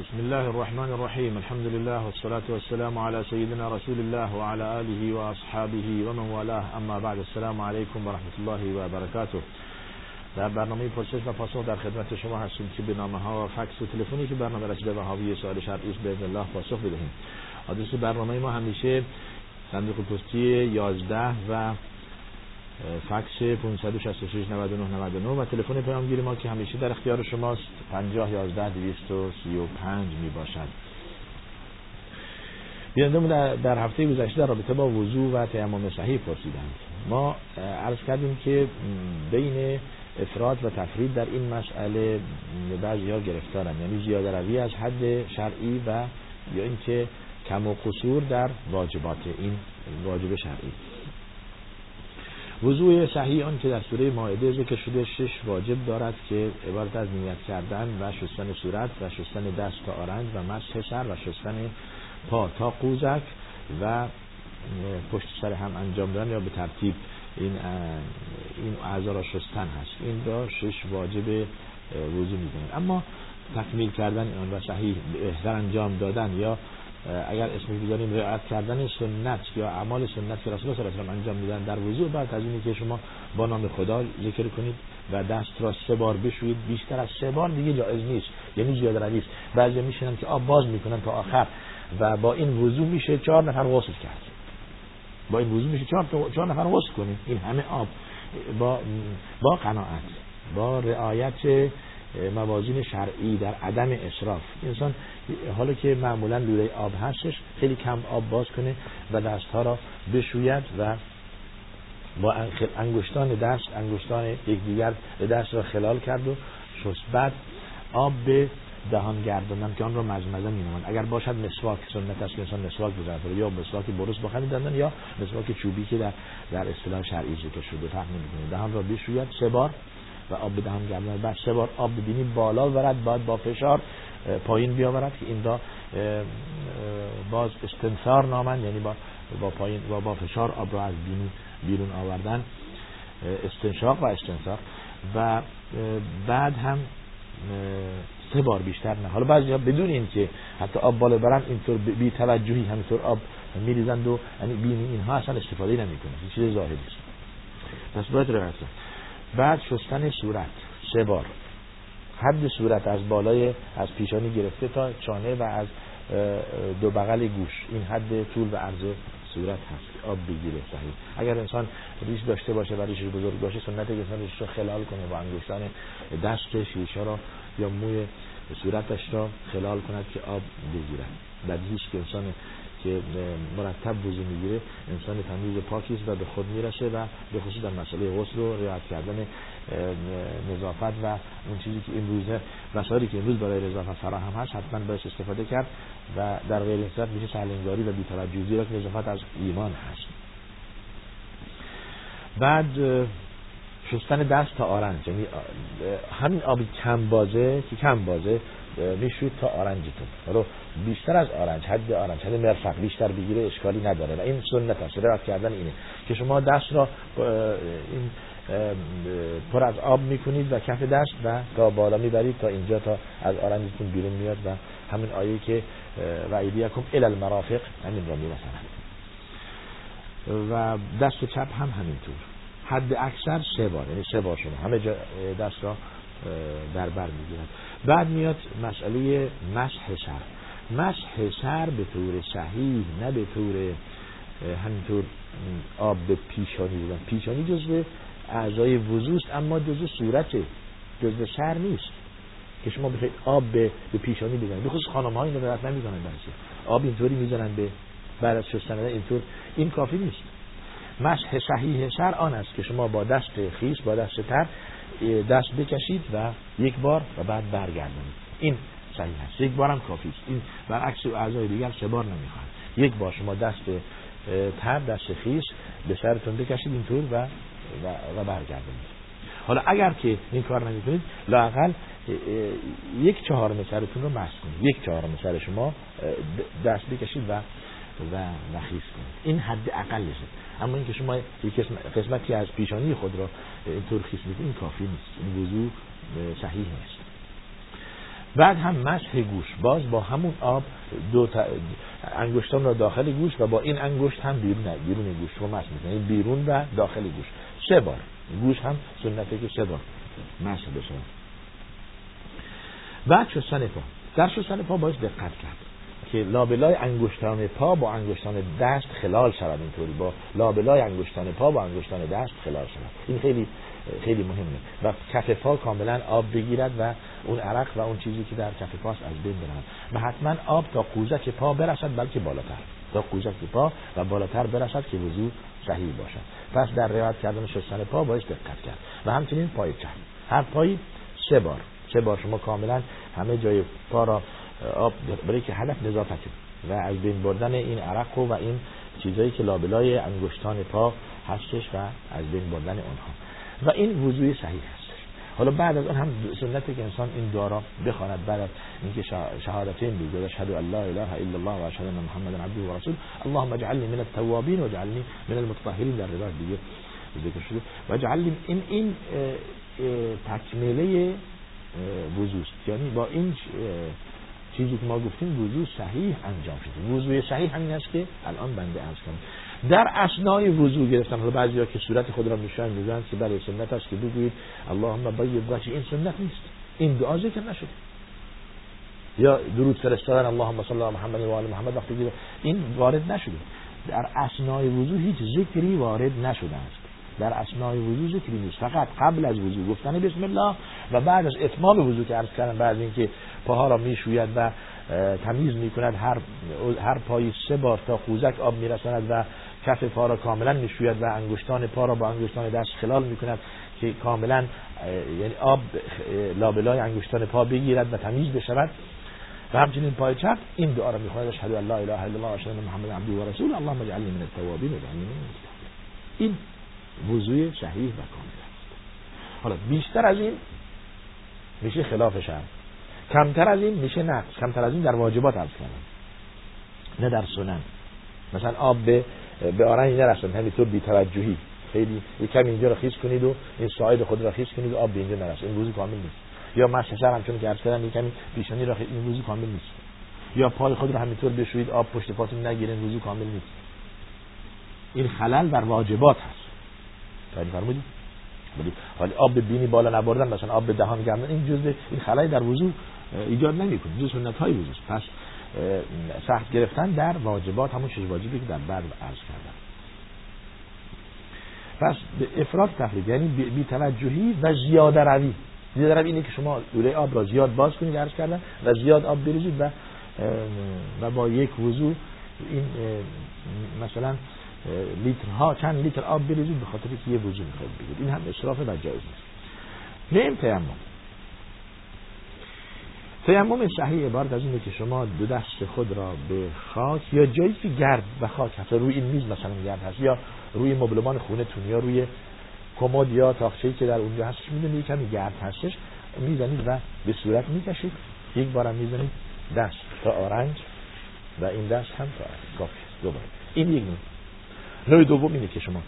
بسم الله الرحمن الرحيم. الحمد لله والصلاة والسلام على سيدنا رسول الله وعلى آله وأصحابه ومن والاه. أما بعد السلام عليكم ورحمة الله وبركاته. در برنامه پرسش و پاسخ در خدمت شما هستیم که به نامه ها و فکس و تلفنی که برنامه رسیده و حاوی سوال شرعی است باذن الله پاسخ بدهیم. آدرس برنامه ما همیشه صندوق پستی 11 و فکس 566 99 99 و تلفن پیامگیر ما که همیشه در اختیار شماست. 50 11 235 می باشد بینندمون در, در هفته گذشته در رابطه با وضوع و تیمم صحیح پرسیدند. ما عرض کردیم که بین افراد و تفرید در این مسئله بعضی ها گرفتارن یعنی زیاده روی از حد شرعی و یا اینکه کم و قصور در واجبات این واجب شرعی. وضوع صحیح آن که در سوره مائده ذکر شده شش واجب دارد که عبارت از نیت کردن و شستن صورت و شستن دست تا آرنج و مسح سر و شستن پا تا قوزک و پشت سر هم انجام دادن یا به ترتیب این این اعضا را شستن هست. این را شش واجب وضو می‌دونن اما تکمیل کردن آن و صحیح بهتر انجام دادن یا اگر اسم بذاریم رعایت کردن سنت یا اعمال سنت که رسول الله صلی انجام میدن در وضو بعد از اینی که شما با نام خدا ذکر کنید و دست را سه بار بشویید بیشتر از سه بار دیگه جایز نیست یعنی زیاده روی است بعضی میشنن که آب باز می‌کنن تا آخر و با این وضو میشه چهار نفر غسل کرد. با این وضو میشه چهار چهار نفر غسل کنید. این همه آب با با قناعت با رعایت موازین شرعی در عدم اصراف انسان حالا که معمولا لوله آب هستش خیلی کم آب باز کنه و دستها را بشوید و با انگشتان دست انگشتان یکدیگر دست را خلال کرد و شست. بعد آب به دهان گرداندن که آن را مزمزه می اگر باشد مسواک سنت است که انسان مسواک بزنه یا مسواک برس با دندان یا مسواک چوبی که در در اصطلاح شرعی ذکر شده فهم نمی‌کنه. دهان را بشوید. سه بار و آب به دهان گرداندن بعد سه بار آب ببینی بالا برد باید با فشار پایین بیاورد که این دا باز استنثار نامن یعنی با با پایین و با فشار آب را از بینی بیرون آوردن. استنشاق و استنثار. و بعد هم سه بار بیشتر نه. حالا بعضی ها بدون این که حتی آب بالا برن اینطور بی توجهی همینطور آب میریزند و یعنی بینی اینها اصلا استفاده نمی‌کنه چیز ظاهری است پس باید رعایت بعد شستن صورت. سه بار. حد صورت از بالای از پیشانی گرفته تا چانه و از دو بغل گوش. این حد طول و عرض صورت هست. آب بگیره صحیح. اگر انسان ریش داشته باشه و ریش بزرگ باشه سنت انسان ریش رو خلال کنه با انگشتان دست شیشه را یا موی صورتش را خلال کند که آب بگیرد. بدیهیش که انسان که مرتب وضو می‌گیره انسان تمیز پاکی است و به خود می‌رسه و به خصوص در مسئله غسل و رعایت کردن نظافت و اون چیزی که امروز وسایلی که امروز برای نظافت فراهم هست حتما باید استفاده کرد و در غیر این صورت میشه سهلنگاری و بی‌توجهی را که نظافت از ایمان هست. بعد شستن دست تا آرنج یعنی همین آبی کم بازه که کم بازه می‌شوید تا آرنجتون. رو بیشتر از آرنج حد آرنج حد مرفق بیشتر بگیره اشکالی نداره. و این سنت است. رعایت کردن اینه که شما دست را این پر از آب می‌کنید و کف دست و تا بالا می‌برید تا اینجا تا از آرنجتون بیرون میاد و همین آیه که و ایدیکم ال المرافق همین را می‌رسند و دست چپ هم همینطور. حد اکثر سه بار یعنی سه بار شما. همه جا دست را در بر می‌گیرد بعد میاد مسئله مسح سر مسح سر به طور صحیح نه به طور همینطور آب به پیشانی بودن. پیشانی جزو اعضای وضوست اما جزو صورته جزو سر نیست که شما بخواید آب به, به پیشانی بزنید. بخصوص خانم ها اینو به نمی‌کنن آب اینطوری می‌زنن به بعد از شستن اینطور این کافی نیست. مسح صحیح سر آن است که شما با دست خیس با دست تر دست بکشید و یک بار و بعد برگردونید این صحیح هست یک بارم کافی است. این برعکس اعضای دیگر سه بار نمی‌خواد یک بار شما دست تر دست خیس به سرتون بکشید اینطور و و برگردونید حالا اگر که این کار نمی‌کنید لاقل یک چهارم سرتون رو مس کنید. یک چهارم سر شما دست بکشید و و نخیز کنید. این حد اقلشه. اما اینکه شما یک قسمتی از پیشانی خود را اینطور خیس این کافی نیست. این وضوع صحیح نیست. بعد هم مسح گوش. باز با همون آب دو تا انگشتان را داخل گوش و با این انگشت هم بیرون بیرون گوش. رو مسح می‌کنه یعنی بیرون و داخل گوش. سه بار. گوش هم سنته که سه بار مسح بشه. بعد شستن پا. در شستن پا باید دقت کرد. که لابلای انگشتان پا با انگشتان دست خلال شود اینطوری. با لابلای انگشتان پا با انگشتان دست خلال شود. این خیلی خیلی مهمه. و کف پا کاملا آب بگیرد و اون عرق و اون چیزی که در کف پاست از بین برود. و حتما آب تا قوزک پا برسد بلکه بالاتر. تا قوزک پا و بالاتر برسد که وضو صحیح باشد. پس در روایت کردن شستن پا باید دقت کرد. و همچنین پای چپ. هر پایی سه بار. سه بار شما کاملا همه جای پا را آب برای که هدف نظافت و از بین بردن این عرق و این چیزایی که لابلای انگشتان پا هستش و از بین بردن اونها و این وضوع صحیح هستش حالا بعد از آن هم سنت که انسان این دارا بخواند بعد از اینکه شهادتین بگوید اشهد ان لا اله الا الله و اشهد ان محمد عبده و رسول. اللهم اجعلني من التوابین و اجعلني من المتطهرین در روایت دیگه ذکر شده. و اجعلني این این تکمیله وضوع یعنی با این چیزی که ما گفتیم وضوع صحیح انجام شده. وضوع صحیح همین است که الان بنده عرض کنم. در اسنای وضوع گرفتن حالا بعضیا که صورت خود را میشن میگن که برای سنت است که بگویید اللهم بید وجه این سنت نیست. این دعا ذکر نشده. یا درود فرستادن اللهم صل علی محمد و آل محمد وقتی این وارد نشده. در اسنای وضوع هیچ ذکری وارد نشده است. در اسنای وضوع ذکری نیست فقط قبل از وضوع گفتن بسم الله و بعد از اتمام وضوع که عرض کردم بعد اینکه پاها را می‌شوید و تمیز می‌کند هر هر پای سه بار تا خوزک آب میرساند و کف پا را کاملا می‌شوید و انگشتان پا را با انگشتان دست خلال می‌کند که کاملا یعنی آب لابلای انگشتان پا بگیرد و تمیز بشود. و همچنین پای چپ این دعا را می‌خواند اشهد ان لا اله الا الله و محمد عبده و رسول اللهم اجعلني من التوابین و من این وضوع صحیح و کامل است. حالا بیشتر از این میشه خلاف شرع کمتر از این میشه نقص کمتر از این در واجبات عرض کردم. نه در سنن. مثلا آب به به آرنج نرسن همینطور بی‌توجهی. خیلی یکم اینجا رو خیس کنید و این ساید خود را خیس کنید و آب به اینجا نرسه. این وضو کامل نیست. یا مشت سر همچون که کردم یکمی پیشانی را این وضو کامل نیست. یا پای خود را همینطور بشویید آب پشت پاتون نگیره وضو کامل نیست. این خلل در واجبات هست. تعریف فرمودید ولی آب بینی بالا نبردن مثلا آب به دهان گرمن این جزء این خلایی در وضو ایجاد نمی‌کنه جزء سنت های وضو پس سخت گرفتن در واجبات همون چیز واجبی که در بعد عرض کردم پس به افراد تفریق یعنی بی توجهی و زیاده روی. زیاده روی اینه که شما دوره آب را زیاد باز کنید عرض کردن و زیاد آب بریزید و و با یک وضو این مثلا لیترها چند لیتر آب بریزید به خاطر که یه وضو می‌خواید بگید این هم اسراف و جایز نیست. نیم تیمم. تیمم صحیح عبارت از اینه که شما دو دست خود را به خاک یا جایی که گرد و خاک هست روی این میز مثلا گرد هست یا روی مبلمان خونه یا روی کمد یا تاخچه‌ای که در اونجا هستش می‌دونید کمی گرد هستش می‌زنید و به صورت می‌کشید. یک بارم می‌زنید دست تا آرنج و این دست هم تا دوباره. این یک نوع دوم اینه که شما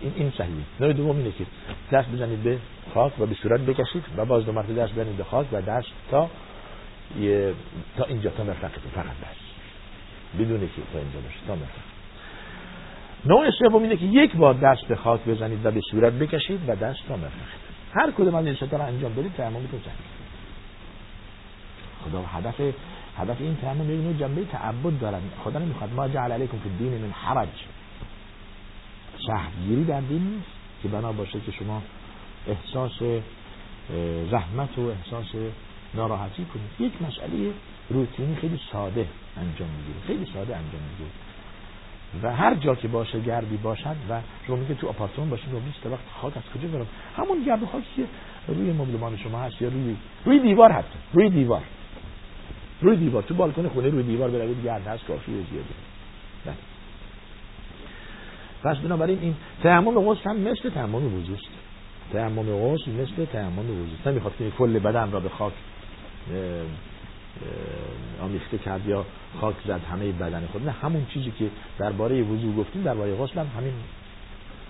این این صحیحه نوع دوم اینه که دست بزنید به خاک و به صورت بکشید و باز دو مرتبه دست بزنید به خاک و دست تا یه تا اینجا تا مرفقتون فقط بس. بدونه که تا اینجا باشه تا مرفق نوع سوم اینه که یک بار دست به خاک بزنید و به صورت بکشید و دست تا مرفق هر کدوم از این ستا رو انجام بدید تیممتون صحیح خدا هدف هدف این تیمم یک جنبه تعبد دارن. خدا نمی‌خواد ما جعل علیکم فی الدین من حرج. سهمگیری در دین نیست که بنا باشه که شما احساس زحمت و احساس ناراحتی کنید. یک مسئله روتینی خیلی ساده انجام می‌گیره خیلی ساده انجام می‌گیره. و هر جا که باشه گردی باشد و شما میگه تو آپارتمان باشید و 20 وقت خاک از کجا برم؟ همون گرد خاکی که روی مبلمان شما هست یا روی روی دیوار حتی روی دیوار. روی دیوار تو بالکن خونه روی دیوار بروید گرد هست کافی و زیاده. بله. پس بنابراین این تیمم غسل هم مثل تیمم وضو است تیمم غسل مثل تیمم وضو است نمی‌خواد که کل بدن را به خاک آمیخته کرد یا خاک زد همه بدن خود. نه همون چیزی که درباره وضو گفتیم درباره غسل هم همین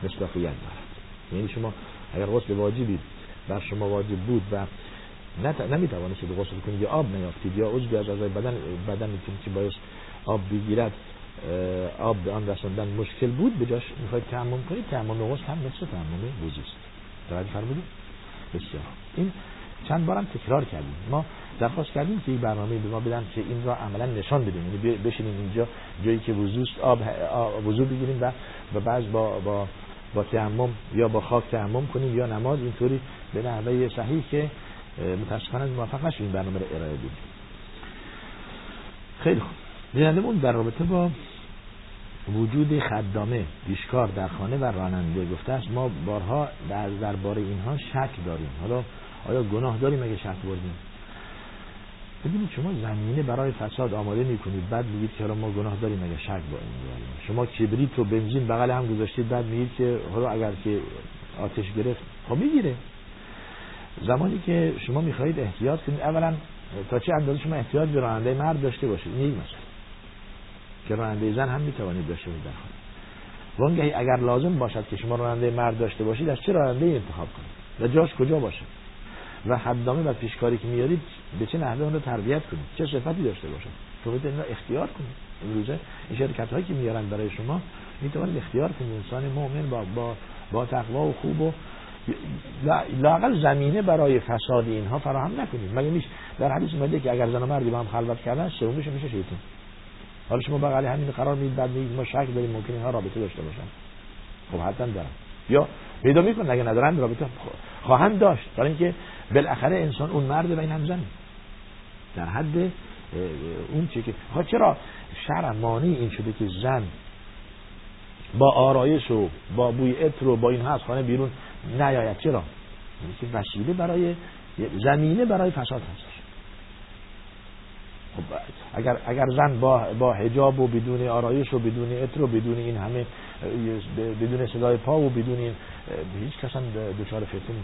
مصداقیت دارد. یعنی شما اگر غسل واجبی بر شما واجب بود و نمی‌توانستید غسل کنید یا آب نیافتید یا عضوی از اعضای بدن بدنتون که باید آب بگیرد آب به آن رساندن مشکل بود به جاش می‌خواید تیمم کنید تیمم غسل هم مثل تیمم وضو است. توجه فرمودید؟ بسیار. این چند بارم تکرار کردیم. ما درخواست کردیم که این برنامه به ما بدن که این را عملا نشان بدیم. یعنی بشینیم اینجا جایی که وضوست آب وضو بگیریم و و بعض با با با تیمم یا با خاک تیمم کنیم یا نماز. اینطوری به نحوه صحیح که متاسفانه موفق نشیم برنامه رو ارائه بدیم. خیلی خوب. بینندمون در رابطه با وجود خدامه بیشکار در خانه و راننده گفته ما بارها در درباره اینها شک داریم. حالا آیا گناه داریم اگه شک بردیم؟ ببینید شما زمینه برای فساد آماده می‌کنید. بعد میگید که ما گناه داریم اگه شک با این داریم. شما کبریت و بنزین بغل هم گذاشتید بعد میگید که حالا اگر که آتش گرفت خب می‌گیره. زمانی که شما می‌خواهید احتیاط کنید اولا تا چه اندازه شما احتیاط به راننده مرد داشته باشید؟ این یک که راننده زن هم می‌توانید داشته باشید خانه. اگر لازم باشد که شما راننده مرد داشته باشید از چه راننده انتخاب کنید؟ و جاش کجا باشه و حدامه و پیشکاری که میارید به چه نحوه اون رو تربیت کنید؟ چه صفتی داشته باشه شما این اختیار کنید. امروزه این شرکت هایی که میارن برای شما می‌توانید اختیار کنید. انسان مؤمن با با با تقوا و خوب و لاقل زمینه برای فساد اینها فراهم نکنید. مگه میش در حدیث اومده که اگر زن و مردی با هم خلوت کردن سومش میشه شیطان. حالا شما بغل همین قرار می‌دید بعد میگید ما شک داریم ممکن اینها رابطه داشته باشن. خب حتما دارن. یا پیدا می‌کنن اگه ندارن رابطه خواهند داشت. برای اینکه بالاخره انسان اون مرد و این هم زن در حد اون چی که خب چرا؟ شرع مانع این شده که زن با آرایش و با بوی عطر و با این از خانه بیرون نیاید. چرا؟ یعنی که وسیله برای زمینه برای فساد هست. خب اگر اگر زن با با حجاب و بدون آرایش و بدون عطر و بدون این همه بدون صدای پا و بدون این هیچ کس دچار فتنه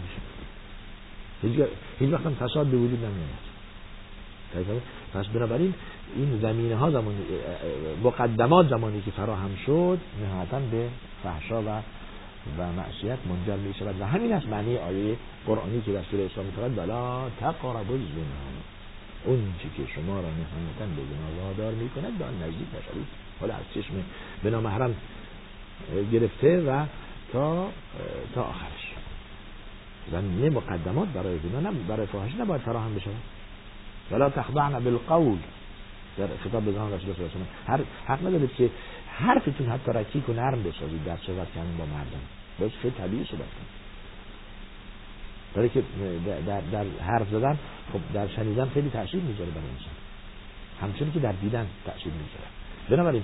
نمیشه. هیچ وقت هم فساد به وجود نمیاد. پس بنابراین این زمینه ها زمانی مقدمات زمانی که فراهم شد نهایتا به فحشا و و معصیت منجر می شود و همین است معنی آیه قرآنی که در سوره اسلام میفرماید بلا تقربوا الزنا اون چی که شما را نهایتا به زنا وادار می کند به آن نزدیک نشوید. حالا از چشم به نامحرم گرفته و تا تا آخرش. زمینه مقدمات برای زنا برای فاحش نباید فراهم بشه ولا تخضعن بالقول. در خطاب به زمان رسول الله هر حق ندارید که حرفتون حتی رکیک و نرم بسازید در صحبت کردن با مردم. باید خیلی طبیعی صحبت کنید. برای که در, در حرف زدن خب در شنیدن خیلی تاثیر می‌ذاره برای انسان. همچنین که در دیدن تاثیر می‌ذاره. بنابراین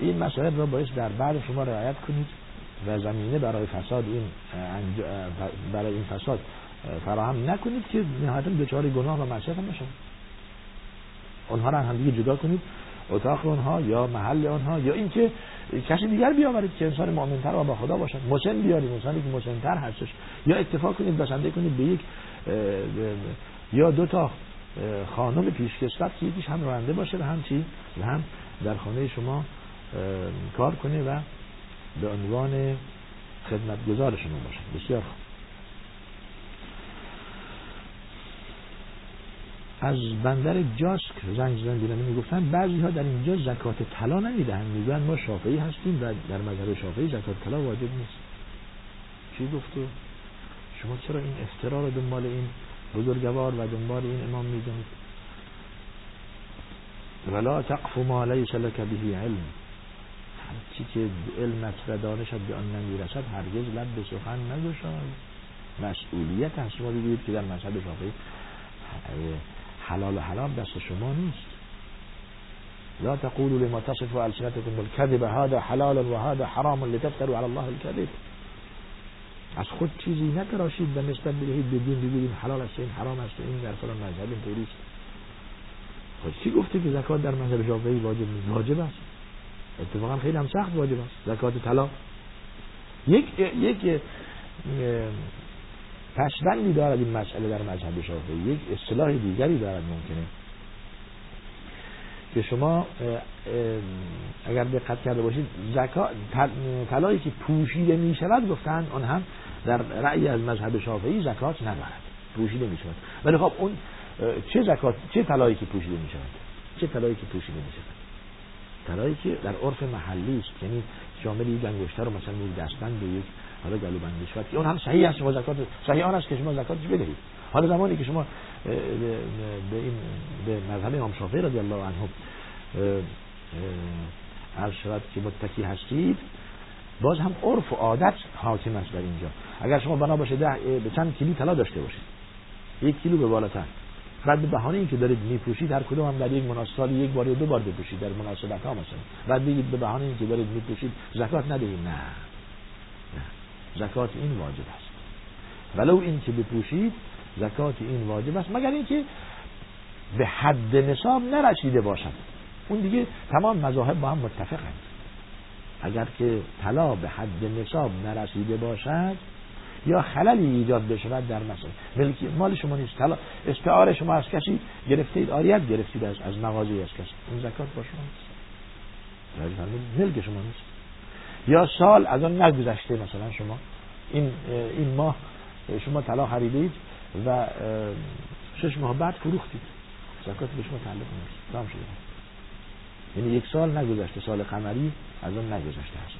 این مسائل را باید در بعد شما رعایت کنید و زمینه برای فساد این برای این فساد فراهم نکنید که نهایتا دچار گناه و معصیت هم بشن اونها را هم دیگه جدا کنید. اتاق اونها یا محل آنها یا اینکه کسی دیگر بیاورید که انسان مؤمنتر و با خدا باشد. مسن بیارید انسانی که مسنتر هستش. یا اتفاق کنید بسنده کنید به یک یا دو تا خانم پیشکسوت که یکیش هم راننده باشه و هم چی؟ و هم در خانه شما کار کنه و به عنوان خدمتگزار شما باشه. بسیار خوب. از بندر جاسک زنگ زدن بیرانی می‌گفتن بعضی ها در اینجا زکات طلا نمی‌دهن میگن ما شافعی هستیم و در مذهب شافعی زکات طلا واجب نیست. چی گفته شما چرا این افترا رو دنبال این بزرگوار و دنبال این امام می‌زنید ولا تقف ما لیس لك به علم. چی که علمت و دانشت به آن نمی‌رسد هرگز لب به سخن نگشای مسئولیت هست شما بگویید که در مذهب شافعی حلال و حرام دست شما نیست. لا تقولوا لما تصف ألسنتكم الكذب هذا حلال وهذا حرام لتفتروا على الله الكذب. از خود چیزی نتراشید و نسبت بدهید بدین بگیریم حلال است این حرام است این در فلان مذهب اینطوری است. خب چی گفته که زکات در مذهب شافعی واجب نیست؟ واجب است. اتفاقا خیلی هم سخت واجب است. زکات طلا یک یک پشبندی دارد این مسئله در مذهب شافعی. یک اصطلاح دیگری دارد ممکنه. که شما اگر دقت کرده باشید زکا طلایی که پوشیده می شود گفتن آن هم در رأی از مذهب شافعی زکات ندارد پوشیده می شود ولی خب اون چه زکات چه طلایی که پوشیده می شود چه طلایی که پوشیده می شود طلایی که در عرف محلی است. یعنی شامل یک انگشتر رو مثلا یک دستبند یک حالا گلو شود که اون هم صحیح است شما زکات صحیح آن است که شما زکاتش بدهید. حالا زمانی که شما به این به مذهب امام شافعی رضی الله عنه عرض شود که متکی هستید باز هم عرف و عادت حاکم است در اینجا. اگر شما بنا باشه ده به چند کیلو طلا داشته باشید. یک کیلو به بالاتر. بعد به بهانه اینکه دارید میپوشید هر کدوم هم در یک مناسبت یک بار یا دو بار بپوشید در مناسبت ها مثلا. بعد بگید به بهانه اینکه دارید میپوشید زکات ندهید. نه. زکات این واجب است. ولو اینکه بپوشید زکات این واجب است. مگر اینکه به حد نصاب نرسیده باشد. اون دیگه تمام مذاهب با هم متفقند اگر که طلا به حد نصاب نرسیده باشد یا خللی ایجاد بشود در مسئله. ملکی مال شما نیست. طلا استعاره شما از کسی گرفتید آریت گرفتید از از مغازه از کسی. این زکات با شما نیست. ملک شما نیست. یا سال از آن نگذشته مثلا شما. این این ماه شما طلا خریدید و شش ماه بعد فروختید. زکات به شما تعلق نیست. تمام شده. یعنی یک سال نگذشته سال قمری از اون نگذشته هست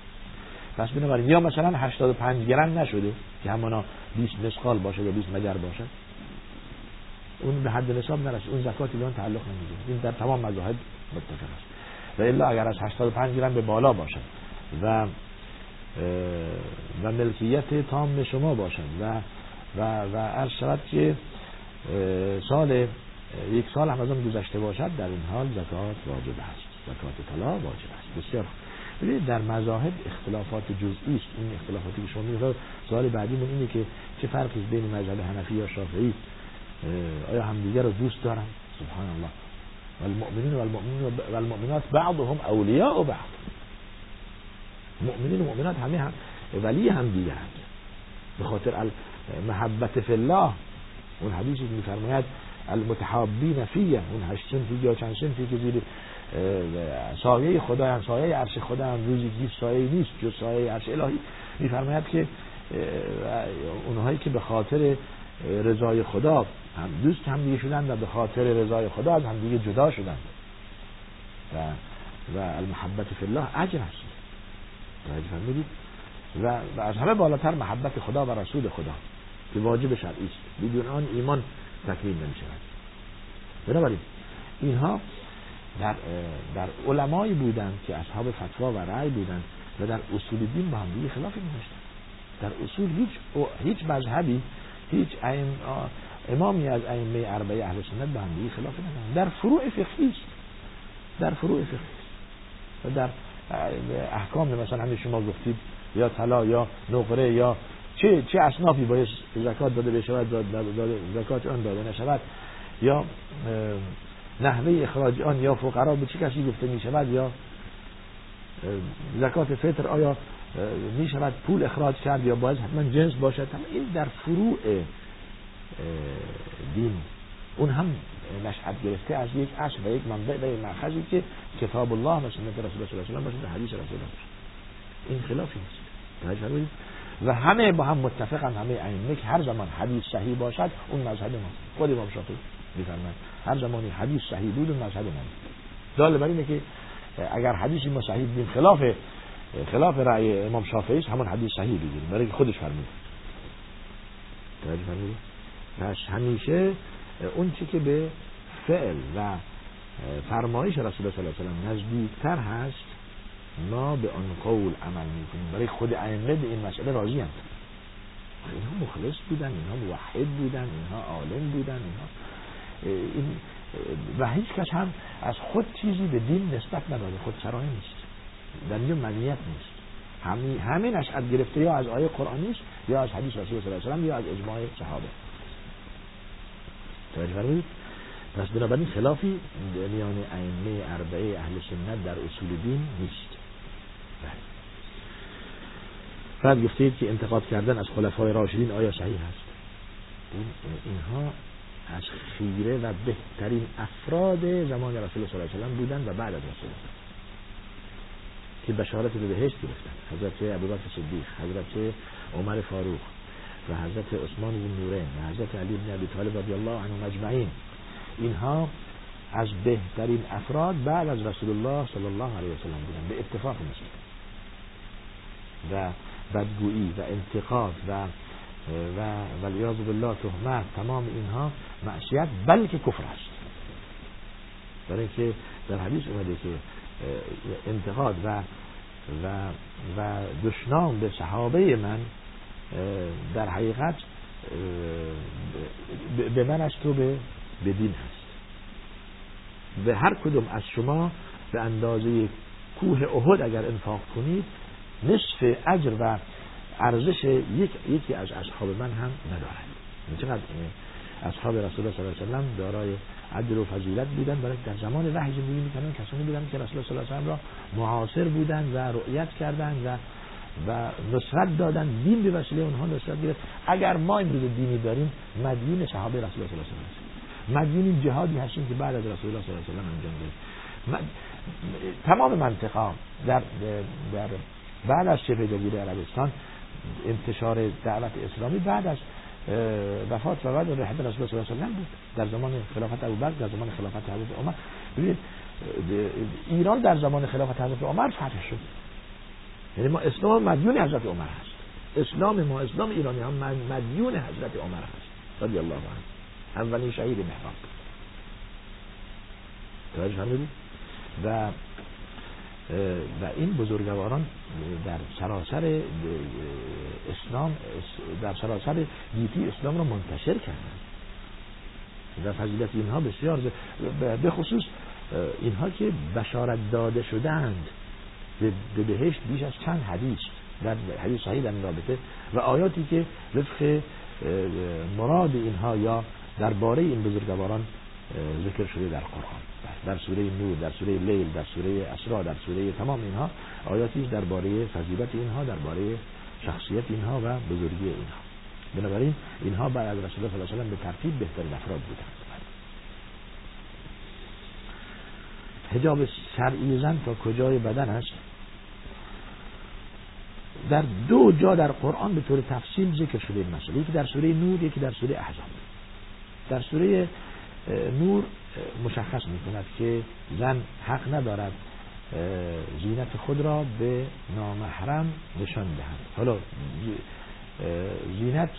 پس بنابراین یا مثلا 85 گرم نشده که همانا 20 مسقال باشه یا 20 مگر باشه اون به حد نصاب نرسید. اون زکاتی به اون تعلق نمی‌گیره. این در تمام مذاهب متفق است. و الا اگر از 85 گرم به بالا باشه. و و ملکیت تام شما باشد و و و عرض شود که سال یک سال هم از اون گذشته باشد در این حال زکات واجب است. زکات طلا واجب است. بسیار ببینید در مذاهب اختلافات جزئی است. این اختلافاتی که شما میگید سوال بعدیمون اینه که چه فرقی بین مذهب حنفی یا شافعی؟ آیا همدیگه رو دوست دارن؟ سبحان الله. والمؤمنین والمؤمنات بعضهم اولیاء بعض. مؤمنین و مؤمنات همه هم ولی هم دیگه هم. به خاطر محبت فی الله. اون حدیثی که میفرماید المتحابین فیه. اون هشت سنفی یا چند سنفی که سایه خدا هم سایه عرش خدا هم روزی هیچ سایه نیست جز سایه عرش الهی. میفرماید که اونهایی که به خاطر رضای خدا هم دوست هم دیگه شدن و به خاطر رضای خدا از هم دیگه جدا شدن و و المحبت فی الله اجر هست و, و از همه بالاتر محبت خدا و رسول خدا که واجب شرعی است. بدون آن ایمان تکمیل نمی شود بنابراین اینها در, در علمایی بودند که اصحاب فتوا و رأی بودند و در اصول دین با هم دیگه خلافی نوشتن در اصول هیچ هیچ مذهبی هیچ امامی از ائمه اربعه اهل سنت با هم دیگه خلافی ندارن در فروع فقهی در فروع فقهی و در احکام مثلا همین شما گفتید یا طلا یا نقره یا چه چه اصنافی باید زکات داده بشود داده زکات آن داده نشود یا نحوه اخراج آن یا فقرا به چه کسی گفته می شود یا زکات فطر آیا می شود پول اخراج کرد یا باید حتما جنس باشد این در فروع دین. اون هم نشأت گرفته از یک اصل و یک منبع و یک مرخزی که کتاب الله و سنت رسول الله صلی الله علیه و حدیث رسول الله این خلافی نیست و همه با هم متفقن همه ائمه که هر زمان حدیث صحیح باشد اون مذهب ما. خود امام شافعی میفرمایند هر زمانی حدیث صحیح بود اون مذهب ما. دال بر اینه که اگر حدیثی ما صحیح بیم خلاف خلاف رأی امام شافعی همون حدیث صحیح بگیریم. برای خودش فرمود. توجه فرمود همیشه اون چی که به فعل و فرمایش رسول الله صلی الله علیه و نزدیکتر هست ما به آن قول عمل می‌کنیم. برای خود ائمه به این مسئله راضی هم اینها مخلص بودن اینها موحد بودن اینها عالم بودن اینها این و هیچ کس هم از خود چیزی به دین نسبت نداده خود سرای نیست. در اینجا مدیت نیست. همین همین اشعت گرفته یا از آیه قرآنی یا از حدیث رسول صلی الله علیه و یا از اجماع صحابه. توجه فرمودید پس بنابراین خلافی میان ائمه اربعه اهل سنت در اصول دین نیست. بعد گفتید که انتقاد کردن از خلفای راشدین آیا صحیح هست این اینها از خیره و بهترین افراد زمان رسول صلی الله علیه و بودن و بعد از رسول که بشارت به بهشت گرفتن. حضرت ابوبکر صدیق حضرت عمر فاروق. و حضرت عثمان بن نورین و حضرت علی بن ابی طالب رضی الله عنهم اجمعین. اینها از بهترین افراد بعد از رسول الله صلی الله علیه وسلم بودن. به اتفاق مسلم و بدگویی و انتقاد و و ولیاذ بالله تهمت تمام اینها معصیت بلکه کفر است. برای که در حدیث اومده که انتقاد و و و دشنام به صحابه من در حقیقت به من از تو به دین هست. به هر کدوم از شما به اندازه کوه احد اگر انفاق کنید نصف اجر و ارزش یک یکی از اصحاب من هم ندارد. چقدر؟ اصحاب رسول الله صلی الله علیه و سلم دارای عدل و فضیلت بودن برای در زمان وحی زندگی کسانی بودن که رسول الله صلی الله علیه و را معاصر بودن و رؤیت کردن و و نصرت دادن دین به وسیله اونها نصرت گرفت. اگر ما امروز دینی داریم مدیون صحابه رسول الله صلی الله علیه و مدیون این جهادی هستیم که بعد از رسول الله صلی الله علیه و انجام گرفت تمام منطقه در در بعد از شبه جزیره عربستان انتشار دعوت اسلامی بعد از وفات و بعد رحمت رسول الله صلی الله علیه و بود. در زمان خلافت ابوبکر در زمان خلافت حضرت عمر. ببینید ایران در زمان خلافت حضرت عمر فتح شد. یعنی ما اسلام مدیون حضرت عمر هست. اسلام ما اسلام ایرانی هم مدیون حضرت عمر هست. رضی الله عنه. اولین شهید محراب. توجه و و این بزرگواران در سراسر اسلام در سراسر گیتی اسلام را منتشر کردند و فضیلت اینها بسیار به خصوص اینها که بشارت داده شدند. به بهشت بیش از چند حدیث در حدیث صحیح در رابطه و آیاتی که وفق مراد اینها یا درباره این بزرگواران ذکر شده در قرآن. در سوره نور در سوره لیل در سوره اسرا در سوره تمام اینها آیاتی درباره فضیلت اینها درباره شخصیت اینها و بزرگی اینها. بنابراین اینها بعد از رسول الله صلی الله علیه و به ترتیب بهترین افراد بودند. حجاب شرعی زن تا کجای بدن است؟ در دو جا در قرآن به طور تفصیل ذکر شده این مسئله. یکی در سوره نور یکی در سوره احزاب. در سوره نور مشخص می کند که زن حق ندارد زینت خود را به نامحرم نشان دهد. حالا زینت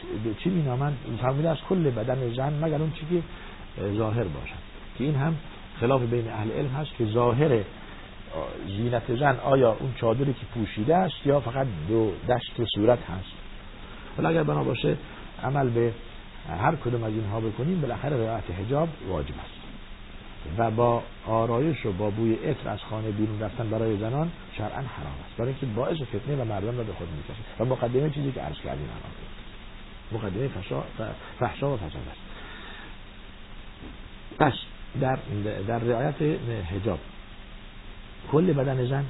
چی می نامند فرموده از کل بدن زن مگر اون چی که ظاهر باشد. که این هم خلاف بین اهل علم هست که ظاهر زینت زن آیا اون چادری که پوشیده است یا فقط دو دشت صورت هست؟ ولی اگر بنا باشه عمل به هر کدوم از اینها بکنیم بالاخره رعایت حجاب واجب است. و با آرایش و با بوی عطر از خانه بیرون رفتن برای زنان شرعا حرام است. برای اینکه باعث فتنه و مردم را به خود می‌کشه. و مقدمه چیزی که عرض کردیم الان. مقدمه فحشا و فساد است. پس در در رعایت حجاب کل بدن زن.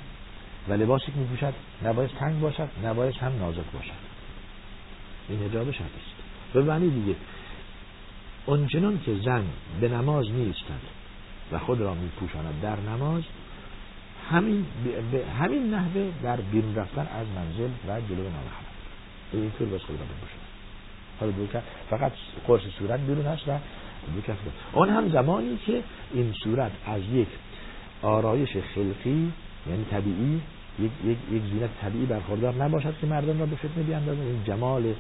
و لباسی که میپوشد نباید تنگ باشد نباید هم نازک باشد. این حجاب شرط است. به معنی دیگه اونچنان که زن به نماز نیستند و خود را میپوشاند در نماز همین به همین نحوه در بیرون رفتن از منزل و جلو نامحرم به این طور بس خود را بپوشاند حالا دو فقط قرص صورت بیرون هست و اون هم زمانی که این صورت از یک آرایش خلقی یعنی طبیعی یک, یک, یک زینت طبیعی برخوردار نباشد که مردم را به فتنه بیاندازد این جمال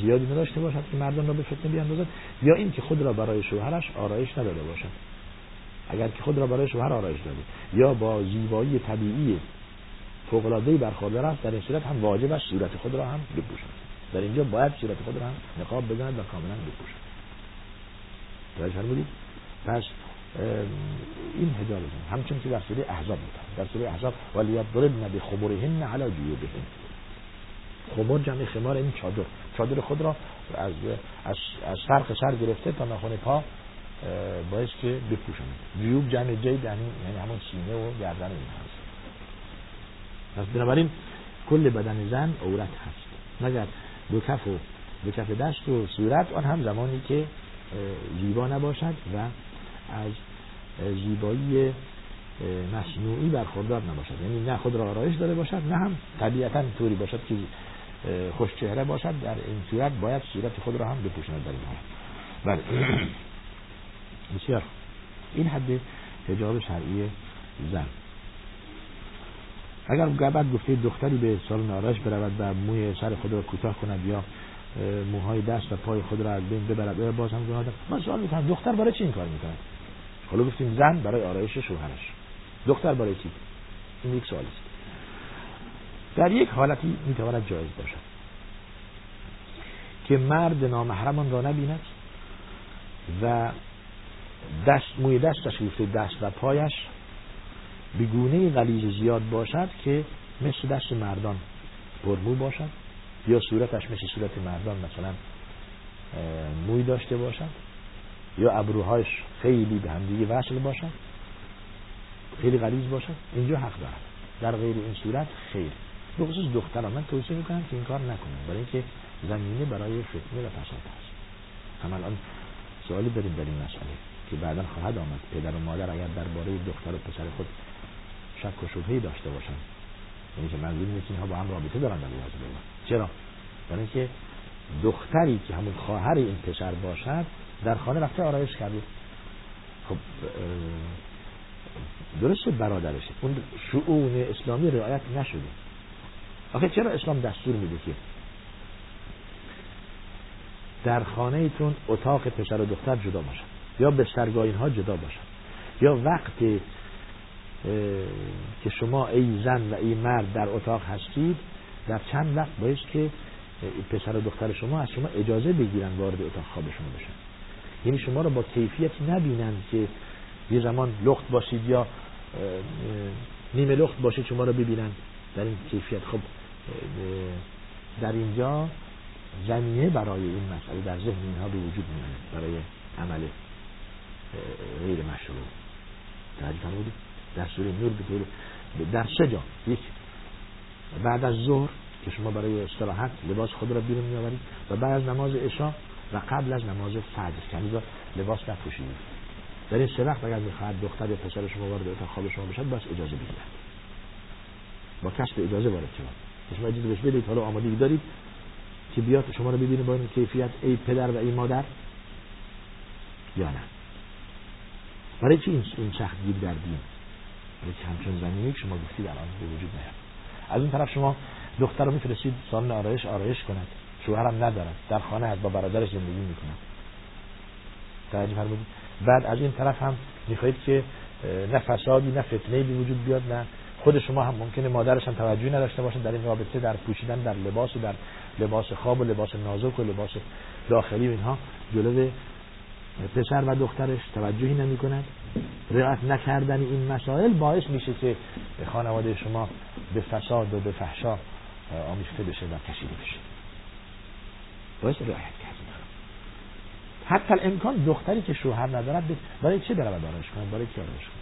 زیادی نداشته باشد که مردم را به فتنه بیاندازد یا اینکه خود را برای شوهرش آرایش نداده باشد. اگر که خود را برای شوهر آرایش داده یا با زیبایی طبیعی فوق العاده برخوردار است در این صورت هم واجب است صورت خود را هم بپوشد در اینجا باید صورت خود را هم نقاب بزند و کاملا بپوشد توجه پس این حجاب همچون که در سوره احزاب بود. در سوره احزاب ولیضربن بخمرهن علی جیوبهن خمر جمع خمار این چادر. چادر خود را از از از سر گرفته تا ناخن پا باعث که بپوشند جیوب جمع جید یعنی یعنی همون سینه و گردن این هست. پس بنابراین کل بدن زن عورت هست. مگر دو کف و دو کف دست و صورت آن هم زمانی که زیبا نباشد و از زیبایی مصنوعی برخوردار نباشد. یعنی نه خود را آرایش داره باشد نه هم طبیعتا طوری باشد که خوش چهره باشد. در این صورت باید صورت خود را هم بپوشاند در این حال بله. بسیار این حد حجاب شرعی زن. اگر بعد گفته دختری به سال نارش برود و موی سر خود را کوتاه کند یا موهای دست و پای خود را از بین ببرد باز هم گناه من سوال می‌کنم دختر برای چی این کار می‌کنه حالا گفتیم زن برای آرایش شوهرش. دختر برای چی این یک سوال است. در یک حالتی می‌تواند جایز باشد. که مرد نامحرمان را نبیند و دست موی دستش گفته دست و پایش بگونه غلیظ زیاد باشد که مثل دست مردان پرمو باشد یا صورتش مثل صورت مردان مثلا موی داشته باشد. یا ابروهایش خیلی به همدیگه وصل باشد خیلی غلیظ باشد اینجا حق دارد در غیر این صورت خیر. به خصوص دختران من توصیه می‌کنم که این کار نکنم برای اینکه زمینه برای فتنه و فساد هست. هم الان سوالی داریم در این مسئله که بعدا خواهد آمد. پدر و مادر اگر درباره دختر و پسر خود شک و شبهی داشته باشن یعنی که منظور که اینها با هم رابطه دارن در چرا؟ برای اینکه دختری که همون خواهر این پسر باشد در خانه رفته آرایش کرده خب درسته برادرشه اون شعون اسلامی رعایت نشده. آخه چرا اسلام دستور میده که؟ در خانه ایتون اتاق پسر و دختر جدا باشد یا بسترگاه اینها جدا باشد یا وقتی که شما ای زن و ای مرد در اتاق هستید در چند وقت باید که پسر و دختر شما از شما اجازه بگیرن وارد اتاق خواب شما بشن. یعنی شما رو با کیفیتی نبینند که یه زمان لخت باشید یا نیمه لخت باشید شما رو ببینن. در این کیفیت. خب در اینجا زمینه برای این مسئله در ذهن اینها به وجود میاد برای عمل غیر مشروع. توجه بودید در سوره نور به در سه جا. یک بعد از ظهر که شما برای استراحت لباس خود را بیرون میآورید و بعد از نماز عشا و قبل از نماز فجر که لباس نپوشید. در این سه اگر می‌خواهد دختر یا پسر شما وارد اتاق خواب شما بشد باید اجازه بگیرد. با کسب اجازه وارد شما شما اجازه بهش بدید حالا آمادگی دارید که بیاد شما رو ببینه با این کیفیت ای پدر و ای مادر یا نه. برای چی این این گیر در دین برای که همچون زمینی شما گفتید الان به وجود نیاد؟ از این طرف شما دختر رو میفرستید سالن آرایش آرایش کند. شوهرم ندارد در خانه از با برادرش زندگی می‌کنه توجه فرمودید. بعد از این طرف هم می‌خواهید که نه فسادی نه فتنه به وجود بیاد نه خود شما هم ممکنه مادرش هم توجهی نداشته باشه در این رابطه در پوشیدن در لباس و در لباس خواب و لباس نازک و لباس داخلی و اینها. جلو پسر و دخترش توجهی نمی کند رعایت نکردن این مسائل باعث میشه که خانواده شما به فساد و به فحشا آمیخته بشه و کشیده بشه. باعث رعایت کردن. حتی امکان دختری که شوهر ندارد برای چه برود آرایش کنه؟ برای چه آرایش کنه؟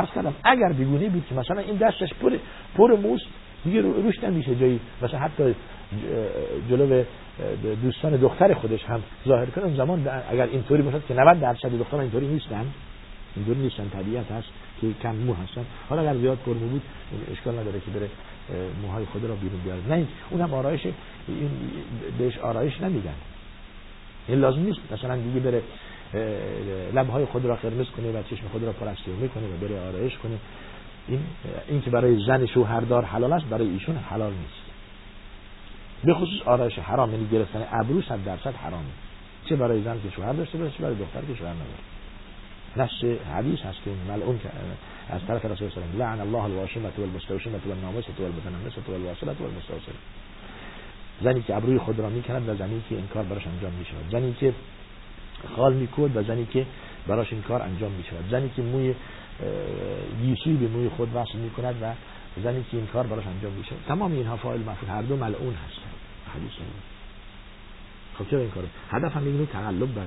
عرض کردم اگر بیگونه بود که مثلا این دستش پر پر موست دیگه روش نمیشه جایی مثلا حتی جلو دوستان دختر خودش هم ظاهر کنه زمان اگر اینطوری باشه که 90 درصد دختران اینطوری نیستن اینطوری نیستن طبیعت هست که کم مو هستن. حالا اگر زیاد پر بود اشکال نداره که بره موهای خود را بیرون بیاره. نه اونم آرایش این بهش آرایش نمیگن این لازم نیست. مثلا دیگه بره لبهای خود را قرمز کنه و چشم خود را پرستیو می‌کنه و بره آرایش کنه. این این که برای زن شوهردار حلال است برای ایشون حلال نیست. به خصوص آرایش حرام یعنی گرفتن ابرو صد درصد حرامه. چه برای زن که شوهر داشته باشه چه برای دختر که شوهر نداره. نص حدیث هست که ملعون از طرف رسول الله لعن الله الواشمه والمستوشمه والنامسه والمتنمسه والواصله والمستوصله زنی که ابروی خود را می‌کند و زنی که این کار براش انجام می‌شود. زنی که خال میکود و زنی که براش این کار انجام می‌شود. زنی که موی گیسوی به موی خود وصل می‌کند و زنی که این کار براش انجام میشه تمام اینها فاعل مفعول. هر دو ملعون هستند. حدیث خب چرا این کارو؟ هدف هم اینه تقلب به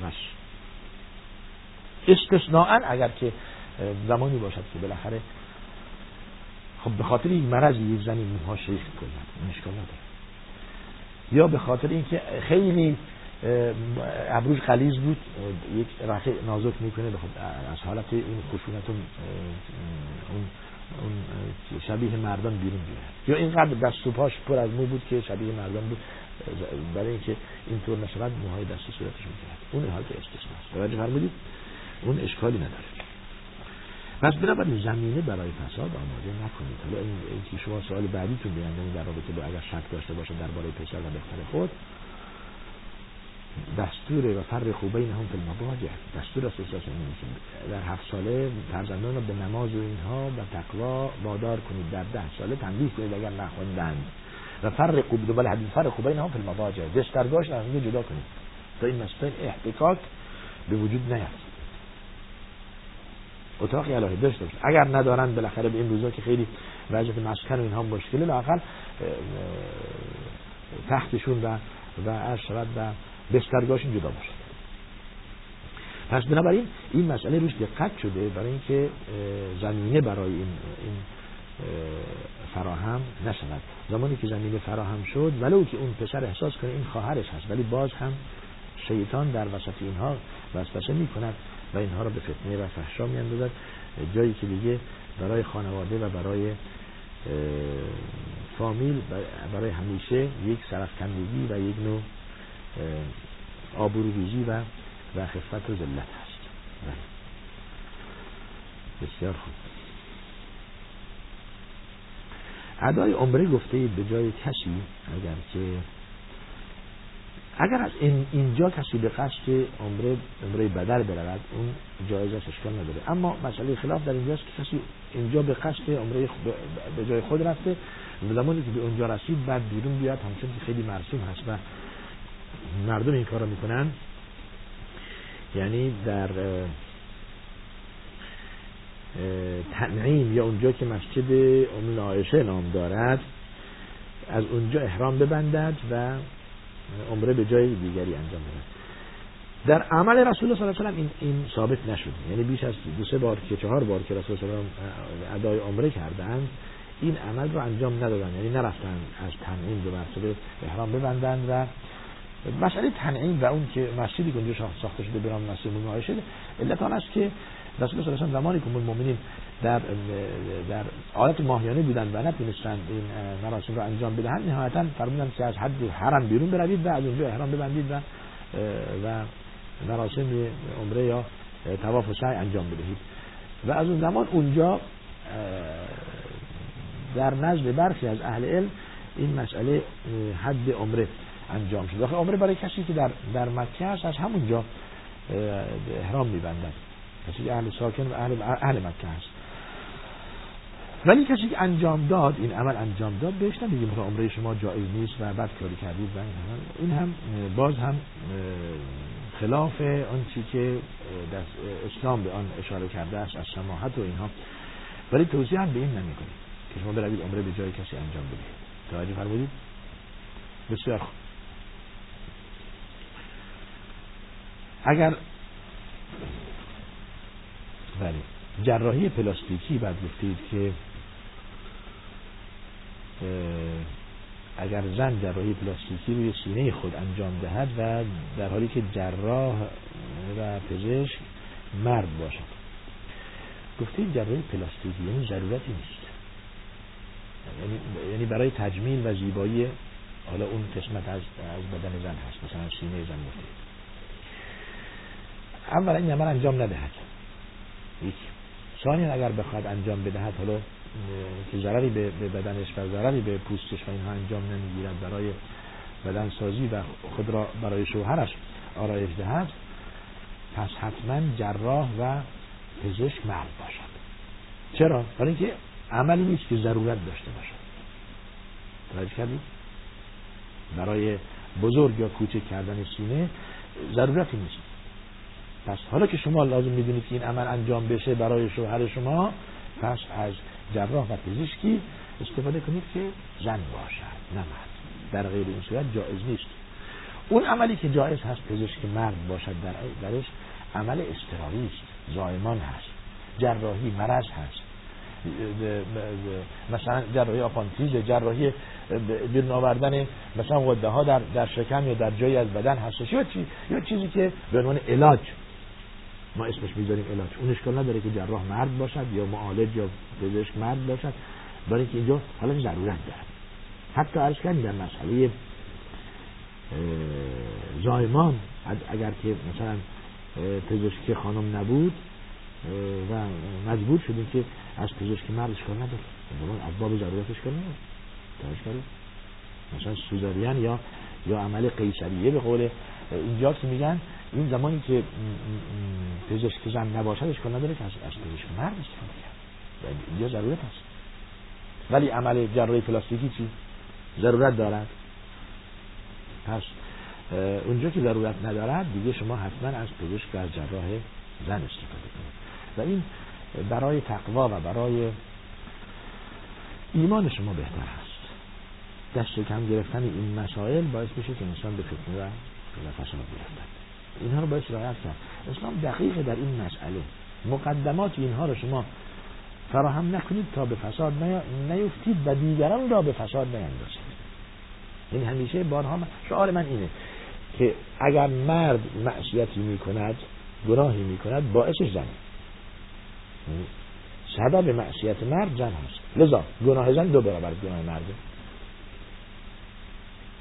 غش استثناء اگر که زمانی باشد که بالاخره خب به خاطر این مرض یک زنی موها شیخ کنند اشکال نداره. یا به خاطر اینکه خیلی ابروش خلیز بود یک رخه نازک می‌کنه خب از حالت این خشونت اون اون شبیه مردان بیرون بیاد یا اینقدر دست و پاش پر از مو بود که شبیه مردان بود برای اینکه اینطور نشود موهای دست و صورتش می‌کرد اون حالت استثناست توجه فرمودید؟ اون اشکالی نداره. پس بنابراین زمینه برای فساد آماده نکنید. حالا این, که شما سوال بعدیتون بیان در رابطه با اگر شک داشته باشه درباره پسر و دختر خود دستور و فرق خوبین هم فی المضاجع. دستور است در هفت ساله فرزندان رو به نماز و اینها و تقوا وادار کنید. در ده ساله تنبیه کنید اگر نخوندند و فرق خوب دوباره حدیث فرق خوبین هم فی المضاجع. دسترگاش از جدا کنید. تا این مسئله احتکاک به وجود نیاد. اتاقی الهی داشته باشه. اگر ندارن بالاخره به این روزا که خیلی وضعیت مسکن و اینها مشکله لاقل تختشون و و شود و بسترگاهشون جدا باشه. پس بنابراین این مسئله روش دقت شده برای اینکه زمینه برای این, این فراهم نشود. زمانی که زمینه فراهم شد ولو که اون پسر احساس کنه این خواهرش هست ولی باز هم شیطان در وسط اینها وسوسه می کند و اینها را به فتنه و فحشا می اندازد جایی که دیگه برای خانواده و برای فامیل برای همیشه یک سرفکندگی و یک نوع آبروریزی و و خفت و ذلت هست. بله. بسیار خوب. ادای عمره گفته به جای کسی اگر که اگر از این اینجا کسی به قصد عمره عمره بدل برود اون جایزه اشکال نداره. اما مسئله خلاف در اینجاست که کسی اینجا به قصد عمره به جای خود رفته زمانی که به اونجا رسید بعد بیرون بیاد همچون که خیلی مرسوم هست و مردم این کار رو می‌کنن. یعنی در تنعیم یا اونجا که مسجد ام نام دارد از اونجا احرام ببندد و عمره به جای دیگری انجام بده در عمل رسول الله صلی الله علیه و این این ثابت نشد یعنی بیش از دو سه بار که چهار بار که رسول الله ادای عمره کردند این عمل رو انجام ندادن. یعنی نرفتن از تنعیم به مرتبه احرام ببندند و مسئله تنعیم و اون که مسجدی که اونجا ساخته شده برام مسجد عایشه علت آن است که رسول الله صلی زمانی که المؤمنین در در حالت ماهیانه بودن و نتونستند این مراسم رو انجام بدهند نهایتا فرمودن که از حد حرم بیرون بروید و از اونجا احرام ببندید و و مراسم عمره یا طواف و سعی انجام بدهید. و از اون زمان اونجا در نزد برخی از اهل علم این مسئله حد عمره انجام شد. عمره برای کسی که در در مکه هست از همونجا احرام میبندن. کسی که اهل ساکن و اهل, اهل مکه هست. ولی کسی که انجام داد این عمل انجام داد بهش نمیگیم که عمره شما جایز نیست و بد کاری کردید و این هم باز هم خلاف آن چی که اسلام به آن اشاره کرده است از سماحت و اینها. ولی توضیح هم به این نمی‌کنیم که شما بروید عمره به جای کسی انجام بدید. توجه فرمودید؟ بسیار خوب. اگر بله. جراحی پلاستیکی بعد گفتید که اگر زن جراحی پلاستیکی روی سینه خود انجام دهد و در حالی که جراح و پزشک مرد باشد. گفتید جراحی پلاستیکی یعنی ضرورتی نیست. یعنی, یعنی برای تجمیل و زیبایی حالا اون قسمت از, از بدن زن هست. مثلا سینه زن گفتید. اولا این عمل انجام ندهد. یک ثانیا اگر بخواد انجام بدهد حالا که ضرری به بدنش و ضرری به پوستش و اینها انجام نمی‌گیرد برای بدن سازی و خود را برای شوهرش آرایش دهد پس حتما جراح و پزشک مرد باشد چرا؟ برای اینکه عملی نیست که ضرورت داشته باشد توجه کردید؟ برای بزرگ یا کوچک کردن سینه ضرورتی نیست پس حالا که شما لازم می‌دونید که این عمل انجام بشه برای شوهر شما پس از جراح و پزشکی استفاده کنید که زن باشد نه مرد. در غیر این صورت جایز نیست. اون عملی که جایز هست پزشک مرد باشد در درش عمل استراری است زایمان هست جراحی مرض هست. مثلا جراحی آپانتیز جراحی بیرون آوردن مثلا غده ها در در شکم یا در جایی از بدن هستش یا چی یا چیزی که به عنوان علاج ما اسمش می‌ذاریم علاج. اون اشکال نداره که جراح مرد باشد یا معالج یا پزشک مرد باشد. برای اینکه اینجا حالا ضرورت داره. حتی عرض کردیم در مسئله زایمان اگر که مثلا پزشکی خانم نبود و مجبور شدیم که از پزشکی مرد اشکال نداره. از باب ضرورت اشکال نداره. مثلا سوزارین یا یا عمل قیصریه به قول اینجا میگن این زمانی که پزشک زن نباشد اشکال نداره که از پزشک مرد استفاده کرد اینجا ضرورت هست ولی عمل جراحی پلاستیکی چی؟ ضرورت دارد. پس اونجا که ضرورت ندارد دیگه شما حتما از پزشک و از جراح زن استفاده کنید. و این برای تقوا و برای ایمان شما بهتر هست دست کم گرفتن این مسائل باعث میشه که انسان به فتنه و فساد بیفتد اینها رو باید رعایت کرد. اسلام دقیقه در این مسئله. مقدمات اینها رو شما فراهم نکنید تا به فساد نیفتید و دیگران را به فساد نیندازید. این همیشه بارها شعار من اینه که اگر مرد معصیتی می‌کند گناهی می‌کند باعثش زنه سبب معصیت مرد زن هست. لذا گناه زن دو برابر گناه مرده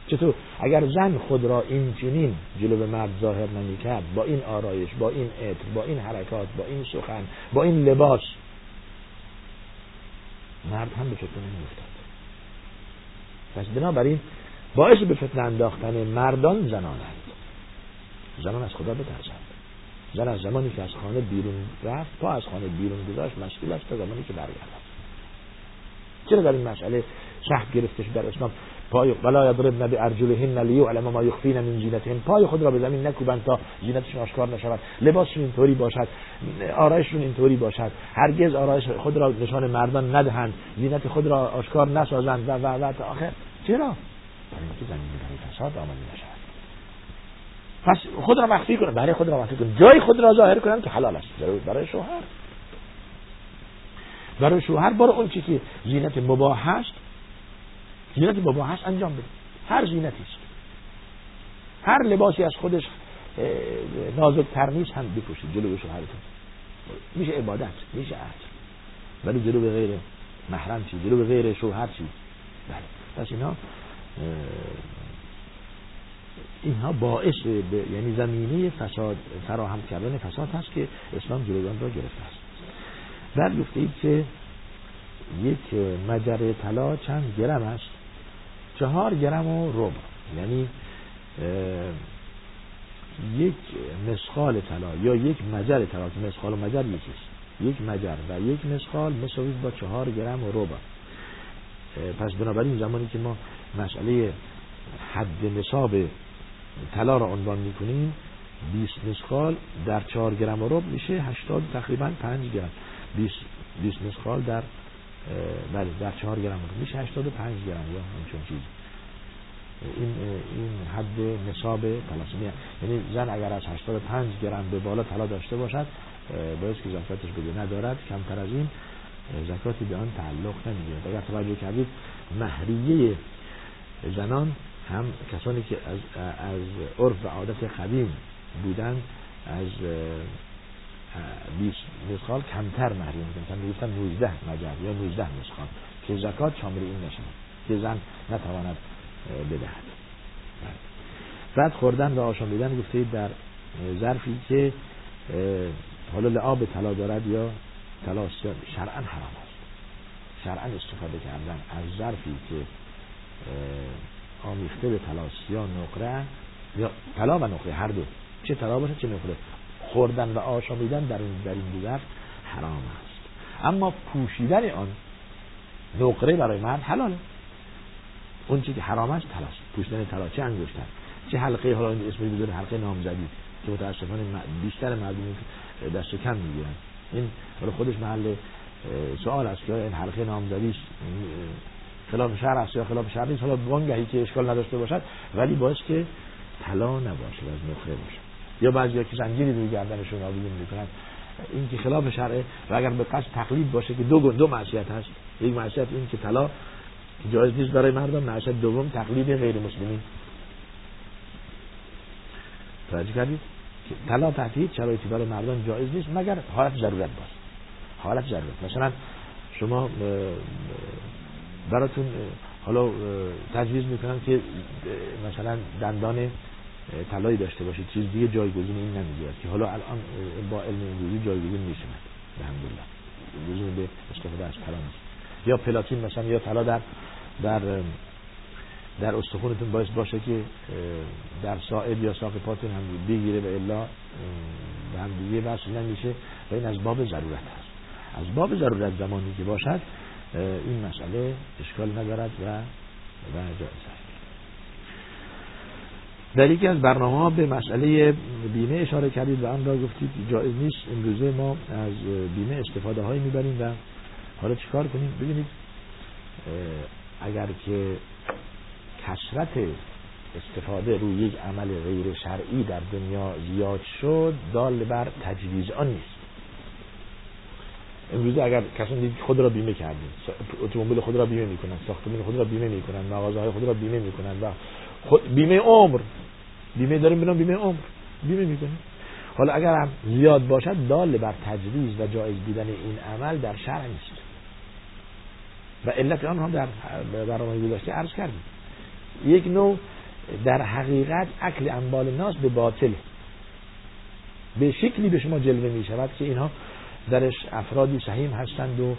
چطور؟ اگر زن خود را این چنین جلو به مرد ظاهر نمی کرد با این آرایش با این عطر با این حرکات با این سخن با این لباس مرد هم به فتنه نمی افتاد پس بنابراین باعث به فتنه انداختن مردان زنانند. زنان از خدا بترسند. زن از زمانی که از خانه بیرون رفت تا از خانه بیرون گذاشت مشکل است تا زمانی که برگردد. چرا در این مسئله سخت گرفته در اسلام؟ پای ولا یضربن بارجلهن لیعلم ما یخفین من زینتهن پای خود را به زمین نکوبند تا زینتشون آشکار نشود. لباسشون اینطوری باشد. آرایششون اینطوری باشد. هرگز آرایش خود را نشان مردان ندهند. زینت خود را آشکار نسازند. و و و تا آخر. چرا؟ اینکه زمین برای فساد آمده نشود. پس خود را مخفی کنه برای خود را مخفی کنه جای خود را ظاهر کنن که حلال است. برای شوهر. برای شوهر برای اون چی که زینت مباح هست زینت بابا هست انجام بده. هر زینتی هر لباسی از خودش نازکتر نیست هم بپوشید جلو شوهرتون میشه عبادت میشه عهد ولی جلو به غیر محرم چی؟ جلو به غیر شوهر چی؟ بله. پس اینا اینها باعث یعنی زمینه فساد فراهم کردن فساد هست که اسلام جلوگان را گرفته است. بعد گفته که یک مجره طلا چند گرم است؟ چهار گرم و ربع. یعنی یک مسخال طلا یا یک مجر طلا. که مسخال و مجر یکیست یک مجر و یک مسخال مساوی با چهار گرم و ربع. پس بنابراین زمانی که ما مسئله حد نصاب طلا را عنوان می‌کنیم 20 مسخال در 4 گرم و ربع میشه 80 تقریبا 5 گرم. 20 20 مسخال در بله در چهار گرم میشه 85 گرم یا همچون چیز این این حد نصاب تلاسمی یعنی زن اگر از 85 گرم به بالا طلا داشته باشد باید که زکاتش بده. ندارد کمتر از این زکاتی به آن تعلق نمی‌گیرد. اگر توجه کردید مهریه زنان هم کسانی که از, از عرف و عادت قدیم بودن از 20 مسخال کمتر محروم می‌کنن مثلا می‌گفتن 19 مجر یا 19 مسخال که زکات شامل این نشن که زن نتواند بدهد. بعد خوردن و آشامیدن گفته در ظرفی که حالا لعاب طلا دارد یا طلا شرعا حرام است. شرعا استفاده کردن از ظرفی که آمیخته به طلا یا نقره یا طلا و نقره هر دو. چه طلا باشه چه نقره. خوردن و آشامیدن در این در این حرام است. اما پوشیدن آن نقره برای مرد حلاله اون چیزی که حرام است تلاش. پوشیدن طلا چه انگشتر؟ چه حلقه حالا اسمی بذاره حلقه نامزدی که متاسفانه بیشتر مردم دست کم می‌گیرن. این حالا خودش محل سوال است که این حلقه نامزدی خلاف شهر است یا خلاف شهر نیست؟ حالا وانگهی که اشکال نداشته باشد ولی باعث که طلا نباشه از نقره باشه. یا بعضی که زنجیری روی گردنشون آویزون می‌کنن. این که خلاف شرعه و اگر به قصد تقلید باشه که دو دو معصیت هست. یک معصیت این که طلا جایز نیست برای مردم معصیت دوم تقلید غیر مسلمین. توجه کردید؟ طلا تحت شرایطی برای مردان جایز نیست مگر حالت ضرورت باشه. حالت ضرورت. مثلا شما براتون حالا تجویز می‌کنم که مثلا دندان طلایی داشته باشید چیز دیگه جایگزین این نمی‌گیرد که حالا الان با علم امروزی جایگزین میشه. الحمدلله. لزوم به استفاده از طلا یا پلاتین مثلا یا طلا در در در استخونتون باعث باشه که در ساعد یا ساق پاتون هم بگیره و الا به هم دیگه وصل نمیشه و این از باب ضرورت هست. از باب ضرورت زمانی که باشد این مسئله اشکال ندارد و و جایز است. در یکی از برنامه ها به مسئله بیمه اشاره کردید و آن را گفتید جایز نیست. امروزه ما از بیمه استفاده هایی می‌بریم و حالا چیکار کنیم؟ ببینید اگر که کسرت استفاده روی یک عمل غیر شرعی در دنیا زیاد شد دال بر تجویز آن نیست. امروزه اگر کسی دید خود را بیمه کردیم اتومبیل خود را بیمه می‌کنن ساختمان خود را بیمه می‌کنن مغازه های خود را بیمه می‌کنن و خود بیمه عمر. بیمه داریم بنام بیمه عمر. بیمه می‌کنن حالا اگر هم زیاد باشد دال بر تجویز و جایز بودن این عمل در شرع نیست. و علت آن هم در برنامه گذاشته عرض کردیم. یک نوع در حقیقت اکل انبال ناس به باطل به شکلی به شما جلوه می شود که اینها درش افرادی سهیم هستند و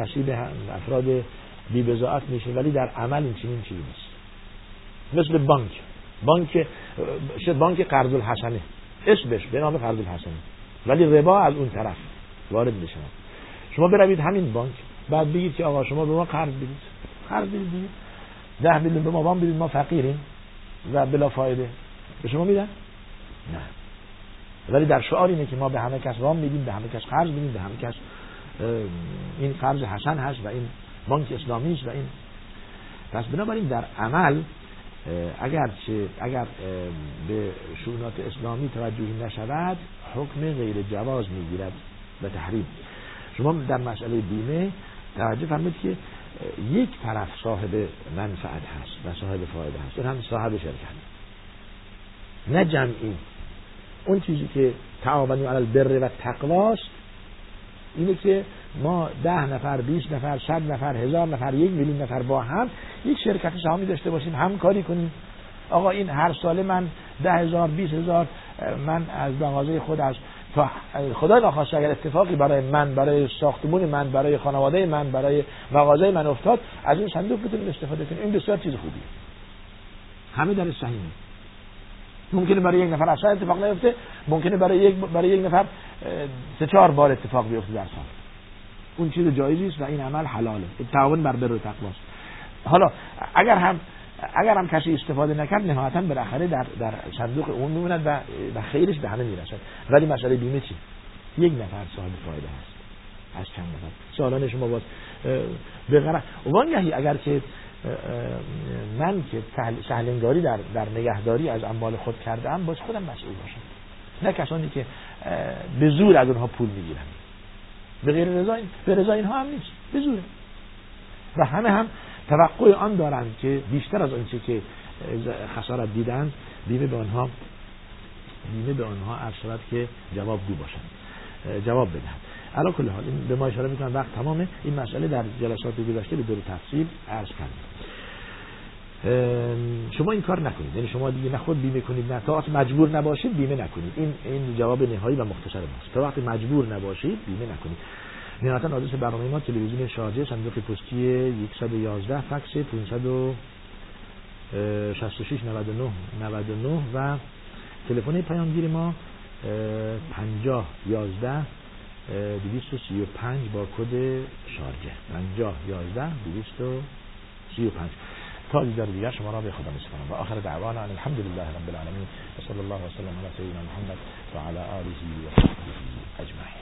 نصیب افراد بی بزاعت میشه ولی در عمل این چنین چیزی نیست. مثل بانک. بانک بانک قرض الحسنه اسمش به نام قرض الحسنه ولی ربا از اون طرف وارد میشه شما بروید همین بانک بعد بگید که آقا شما به ما قرض بدید. قرض بدید ده میلیون به ما وام بدید ما فقیریم. و بلا فایده. به شما میدن؟ نه. ولی در شعار اینه که ما به همه کس وام میدیم به همه کس قرض میدیم به همه کس این قرض حسن هست و این بانک اسلامی است و این. پس بنابراین در عمل اگر چه اگر به شؤونات اسلامی توجهی نشود حکم غیر جواز می‌گیرد به تحریم. شما در مسئله بیمه توجه فرمید که یک طرف صاحب منفعت هست و صاحب فایده هست. اون هم صاحب شرکت. نه جمعی. اون چیزی که تعاونی علی البر و تقواست اینه که ما ده نفر 20 نفر صد نفر هزار نفر یک میلیون نفر با هم یک شرکت سهامی داشته باشیم همکاری کنیم. آقا این هر ساله من ده هزار بیس هزار من از مغازه خود از خدا نخواست اگر اتفاقی برای من برای ساختمون من برای خانواده من برای مغازه من افتاد از این صندوق بتونیم استفاده کنیم. این بسیار چیز خوبیه. همه در صحیحه. ممکنه برای یک نفر اصلا اتفاق نیفته ممکنه برای یک برای یک نفر سه چهار بار اتفاق بیفته در سال. اون چیز جایزی است و این عمل حلاله. تعاون بر بر تقواست حالا اگر هم اگر هم کسی استفاده نکرد نهایتا بالاخره در در صندوق اون میموند و و خیرش به همه می‌رسد. ولی مسئله بیمه چی؟ یک نفر صاحب فایده هست. از چند نفر. سالان شما باز به غرض وانگهی اگر که من که سهلنگاری در, در نگهداری از اموال خود کرده ام باز خودم مسئول باشم. نه کسانی که به زور از اونها پول می‌گیرن. به غیر رضا به رضا اینها هم نیست. به زور. و همه هم توقع آن دارند که بیشتر از آنچه که خسارت دیدن بیمه به آنها بیمه به آنها عرض که جواب دو باشند جواب بدهند علا کل حال به ما اشاره می‌کنم وقت تمامه. این مسئله در جلسات گذشته به دور تفصیل عرض کردیم. شما این کار نکنید. یعنی شما دیگه نه خود بیمه کنید نه تا مجبور نباشید بیمه نکنید. این این جواب نهایی و مختصر ماست. تا وقتی مجبور نباشید بیمه نکنید. نهایتا آدرس برنامه ما تلویزیون شارجه صندوق پستی 111 فکس 566 99 99 و تلفن پیامگیر ما 50 11 235 با کد شارجه. 50 11 235 تا دیدار دیگر شما را به خدا میسپارم. و آخر دعوانا ان الحمد لله رب العالمین. و صلی الله وسلم علی سیدنا محمد و علی آله و صحبه اجمعین.